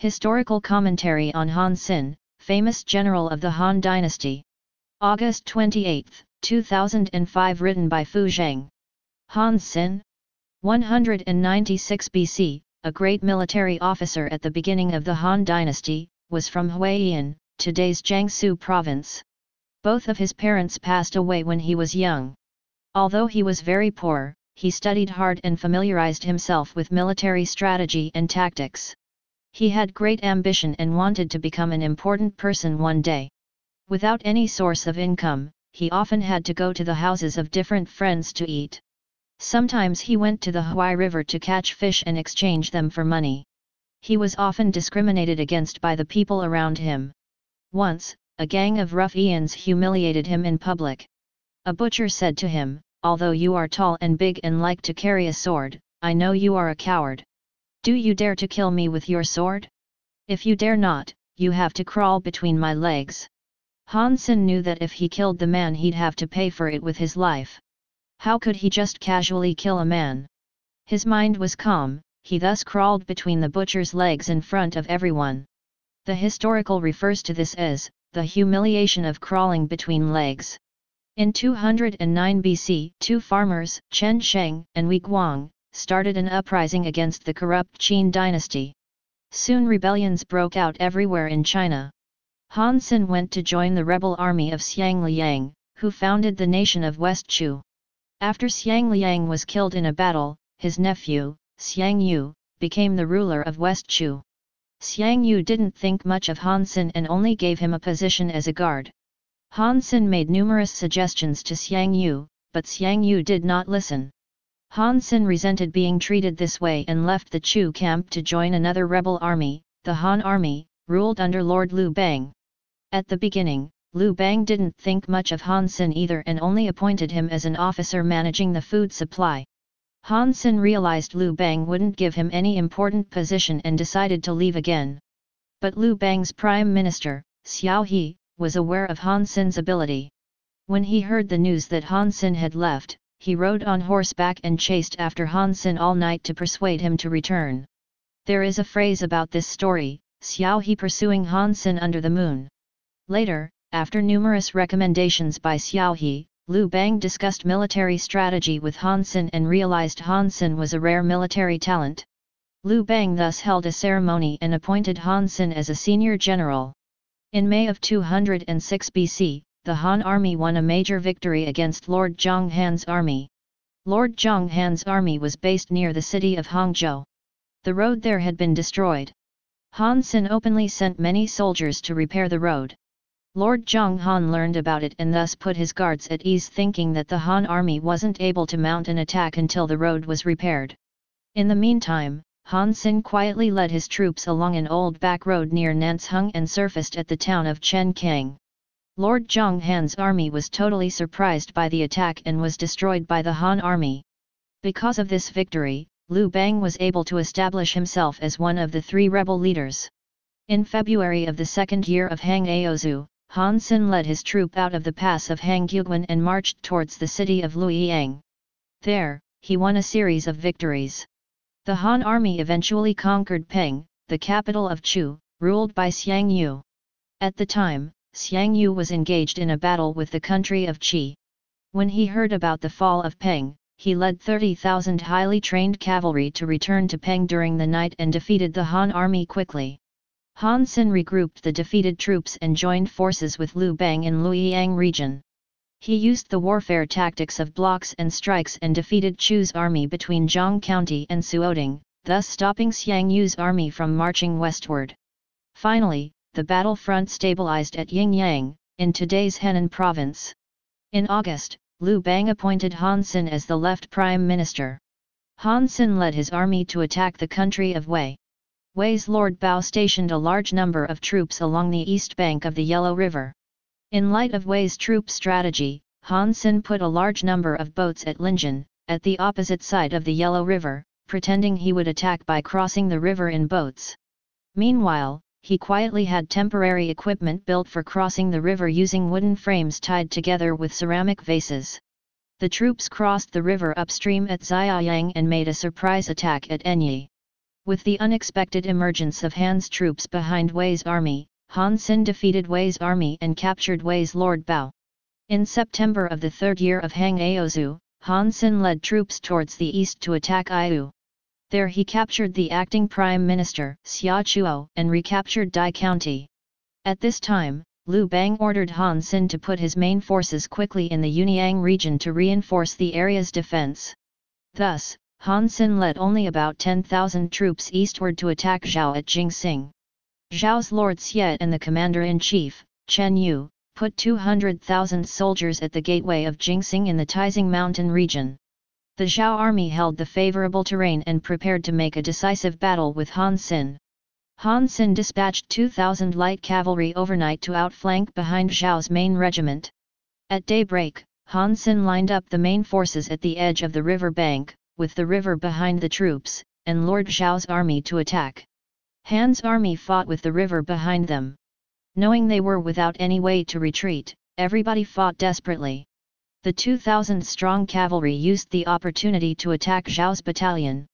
Historical commentary on Han Xin, famous general of the Han dynasty. August 28, 2005 written by Fu Zheng. Han Xin? 196 BC, a great military officer at the beginning of the Han dynasty, was from Huaiyin, today's Jiangsu province. Both of his parents passed away when he was young. Although he was very poor, he studied hard and familiarized himself with military strategy and tactics. He had great ambition and wanted to become an important person one day. Without any source of income, he often had to go to the houses of different friends to eat. Sometimes he went to the Huai River to catch fish and exchange them for money. He was often discriminated against by the people around him. Once, a gang of ruffians humiliated him in public. A butcher said to him, Although you are tall and big and like to carry a sword, I know you are a coward. Do you dare to kill me with your sword? If you dare not, you have to crawl between my legs. Han Xin knew that if he killed the man he'd have to pay for it with his life. How could he just casually kill a man? His mind was calm, he thus crawled between the butcher's legs in front of everyone. The historical refers to this as, the humiliation of crawling between legs. In 209 BC, two farmers, Chen Sheng and Wei Guang, started an uprising against the corrupt Qin dynasty. Soon rebellions broke out everywhere in China. Han Xin went to join the rebel army of Xiang Liang, who founded the nation of West Chu. After Xiang Liang was killed in a battle, his nephew, Xiang Yu, became the ruler of West Chu. Xiang Yu didn't think much of Han Xin and only gave him a position as a guard. Han Xin made numerous suggestions to Xiang Yu, but Xiang Yu did not listen. Han resented being treated this way and left the Chu camp to join another rebel army, the Han army, ruled under Lord Liu Bang. At the beginning, Liu Bang didn't think much of Han either and only appointed him as an officer managing the food supply. Han realized Liu Bang wouldn't give him any important position and decided to leave again. But Liu Bang's prime minister, Xiao He, was aware of Han ability. When he heard the news that Han had left, he rode on horseback and chased after Han Xin all night to persuade him to return. There is a phrase about this story, Xiao He pursuing Han Xin under the moon. Later, after numerous recommendations by Xiao He, Liu Bang discussed military strategy with Han Xin and realized Han Xin was a rare military talent. Liu Bang thus held a ceremony and appointed Han Xin as a senior general. In May of 206 BC, the Han army won a major victory against Lord Zhong Han's army. Lord Zhong Han's army was based near the city of Hangzhou. The road there had been destroyed. Han Xin openly sent many soldiers to repair the road. Lord Zhong Han learned about it and thus put his guards at ease thinking that the Han army wasn't able to mount an attack until the road was repaired. In the meantime, Han Xin quietly led his troops along an old back road near Nancung and surfaced at the town of Chencang. Lord Zhong Han's army was totally surprised by the attack and was destroyed by the Han army. Because of this victory, Liu Bang was able to establish himself as one of the three rebel leaders. In February of the second year of Han Gaozu, Han Xin led his troop out of the pass of Hangguan and marched towards the city of Luoyang. There, he won a series of victories. The Han army eventually conquered Peng, the capital of Chu, ruled by Xiang Yu. At the time, Xiang Yu was engaged in a battle with the country of Qi. When he heard about the fall of Peng, he led 30,000 highly trained cavalry to return to Peng during the night and defeated the Han army quickly. Han Xin regrouped the defeated troops and joined forces with Liu Bang in Luoyang region. He used the warfare tactics of blocks and strikes and defeated Chu's army between Zhang County and Suoding, thus stopping Xiang Yu's army from marching westward. Finally, the battlefront stabilized at Yingyang, in today's Henan province. In August, Liu Bang appointed Han Xin as the left prime minister. Han Xin led his army to attack the country of Wei. Wei's Lord Bao stationed a large number of troops along the east bank of the Yellow River. In light of Wei's troop strategy, Han Xin put a large number of boats at Linjin, at the opposite side of the Yellow River, pretending he would attack by crossing the river in boats. Meanwhile, he quietly had temporary equipment built for crossing the river using wooden frames tied together with ceramic vases. The troops crossed the river upstream at Xiaoyang and made a surprise attack at Enyi. With the unexpected emergence of Han's troops behind Wei's army, Han Xin defeated Wei's army and captured Wei's Lord Bao. In September of the third year of Han Gaozu, Han Xin led troops towards the east to attack Aiu. There he captured the acting prime minister, Xia Chuo, and recaptured Dai County. At this time, Liu Bang ordered Han Xin to put his main forces quickly in the Uniang region to reinforce the area's defense. Thus, Han Xin led only about 10,000 troops eastward to attack Zhao at Jingxing. Zhao's Lord Xiet and the commander-in-chief, Chen Yu, put 200,000 soldiers at the gateway of Jingxing in the Taizing mountain region. The Zhao army held the favorable terrain and prepared to make a decisive battle with Han Xin. Han Xin dispatched 2,000 light cavalry overnight to outflank behind Zhao's main regiment. At daybreak, Han Xin lined up the main forces at the edge of the river bank, with the river behind the troops, and Lord Zhao's army to attack. Han's army fought with the river behind them. Knowing they were without any way to retreat, everybody fought desperately. The 2,000-strong cavalry used the opportunity to attack Zhao's battalion.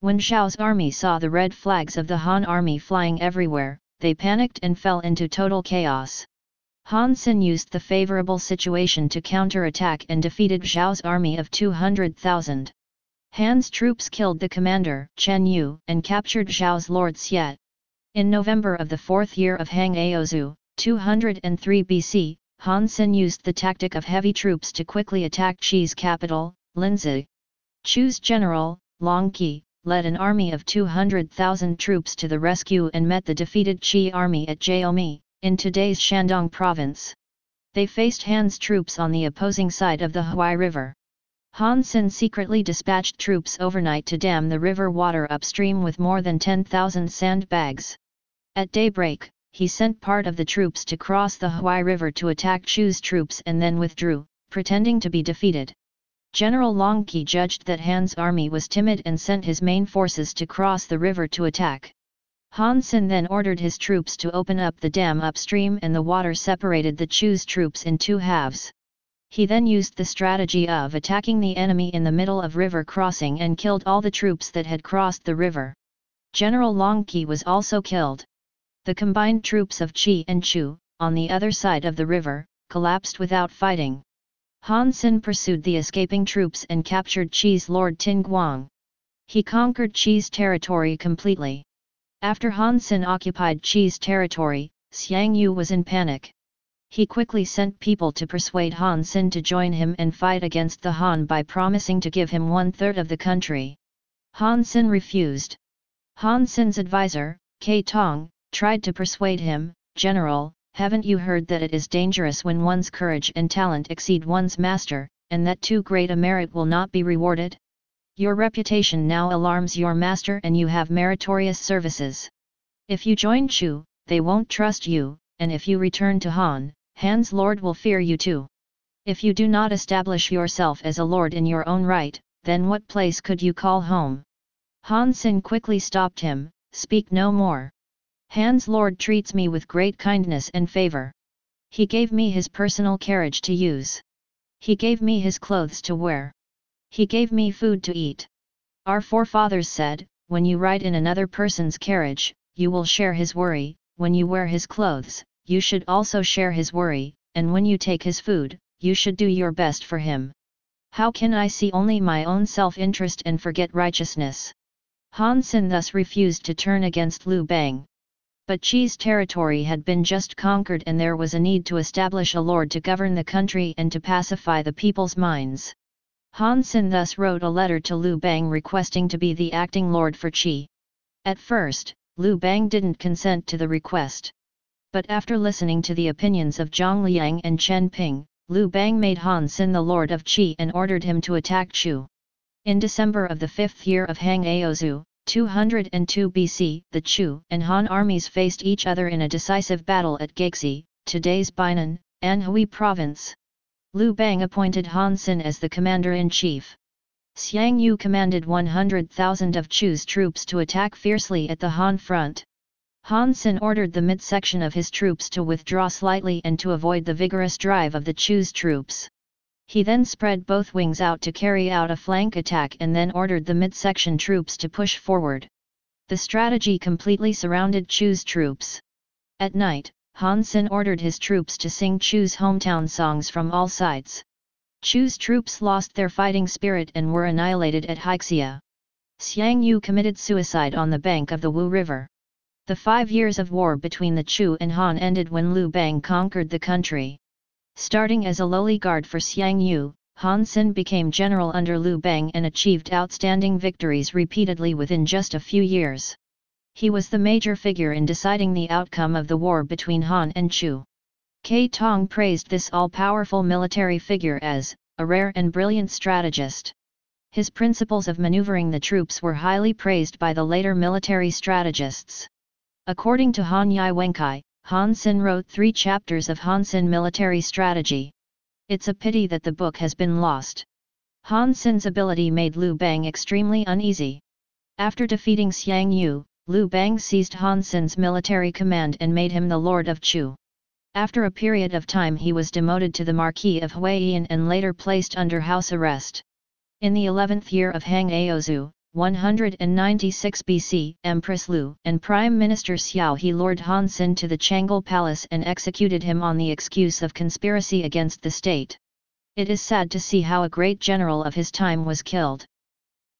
When Zhao's army saw the red flags of the Han army flying everywhere, they panicked and fell into total chaos. Han Xin used the favorable situation to counter-attack and defeated Zhao's army of 200,000. Han's troops killed the commander, Chen Yu, and captured Zhao's lord Xiet. In November of the fourth year of Han Gaozu, 203 BC, Han used the tactic of heavy troops to quickly attack Qi's capital, Linzi. Chu's general, Long Qi, led an army of 200,000 troops to the rescue and met the defeated Qi army at Jiaomi, in today's Shandong province. They faced Han's troops on the opposing side of the Huai River. Han secretly dispatched troops overnight to dam the river water upstream with more than 10,000 sandbags. At daybreak, he sent part of the troops to cross the Huai River to attack Chu's troops and then withdrew, pretending to be defeated. General Long Qi judged that Han's army was timid and sent his main forces to cross the river to attack. Han Xin then ordered his troops to open up the dam upstream and the water separated the Chu's troops in two halves. He then used the strategy of attacking the enemy in the middle of river crossing and killed all the troops that had crossed the river. General Long Qi was also killed. The combined troops of Qi and Chu, on the other side of the river, collapsed without fighting. Han Xin pursued the escaping troops and captured Qi's lord Tin Guang. He conquered Qi's territory completely. After Han Xin occupied Qi's territory, Xiang Yu was in panic. He quickly sent people to persuade Han Xin to join him and fight against the Han by promising to give him one-third of the country. Han Xin refused. Han Xin's advisor, Kai Tong, tried to persuade him, General, haven't you heard that it is dangerous when one's courage and talent exceed one's master, and that too great a merit will not be rewarded? Your reputation now alarms your master and you have meritorious services. If you join Chu, they won't trust you, and if you return to Han, Han's lord will fear you too. If you do not establish yourself as a lord in your own right, then what place could you call home? Han Xin quickly stopped him, speak no more. Han's lord treats me with great kindness and favor. He gave me his personal carriage to use. He gave me his clothes to wear. He gave me food to eat. Our forefathers said, when you ride in another person's carriage, you will share his worry, when you wear his clothes, you should also share his worry, and when you take his food, you should do your best for him. How can I see only my own self-interest and forget righteousness? Han Xin thus refused to turn against Liu Bang. But Qi's territory had been just conquered and there was a need to establish a lord to govern the country and to pacify the people's minds. Han Xin thus wrote a letter to Liu Bang requesting to be the acting lord for Qi. At first, Liu Bang didn't consent to the request but after listening to the opinions of Zhang Liang and Chen Ping, Liu Bang made Han Xin the lord of Qi and ordered him to attack Chu. In December of the fifth year of Han Gaozu, 202 BC, the Chu and Han armies faced each other in a decisive battle at Gaixi, today's Bainan, Anhui province. Liu Bang appointed Han Xin as the commander-in-chief. Xiang Yu commanded 100,000 of Chu's troops to attack fiercely at the Han front. Han Xin ordered the midsection of his troops to withdraw slightly and to avoid the vigorous drive of the Chu's troops. He then spread both wings out to carry out a flank attack and then ordered the midsection troops to push forward. The strategy completely surrounded Chu's troops. At night, Han Xin ordered his troops to sing Chu's hometown songs from all sides. Chu's troops lost their fighting spirit and were annihilated at Haixia. Xiang Yu committed suicide on the bank of the Wu River. The five years of war between the Chu and Han ended when Liu Bang conquered the country. Starting as a lowly guard for Xiang Yu, Han Xin became general under Liu Bang and achieved outstanding victories repeatedly within just a few years. He was the major figure in deciding the outcome of the war between Han and Chu. Kai Tong praised this all-powerful military figure as, a rare and brilliant strategist. His principles of maneuvering the troops were highly praised by the later military strategists. According to Han Yai Wenkai, Han Xin wrote three chapters of Han Xin military strategy. It's a pity that the book has been lost. Han Xin's ability made Liu Bang extremely uneasy. After defeating Xiang Yu, Liu Bang seized Han Xin's military command and made him the Lord of Chu. After a period of time he was demoted to the Marquis of Huaiyin and later placed under house arrest. In the 11th year of Han Gaozu, 196 BC, Empress Lu and Prime Minister Xiao he lured Han Xin to the Changle Palace and executed him on the excuse of conspiracy against the state. It is sad to see how a great general of his time was killed.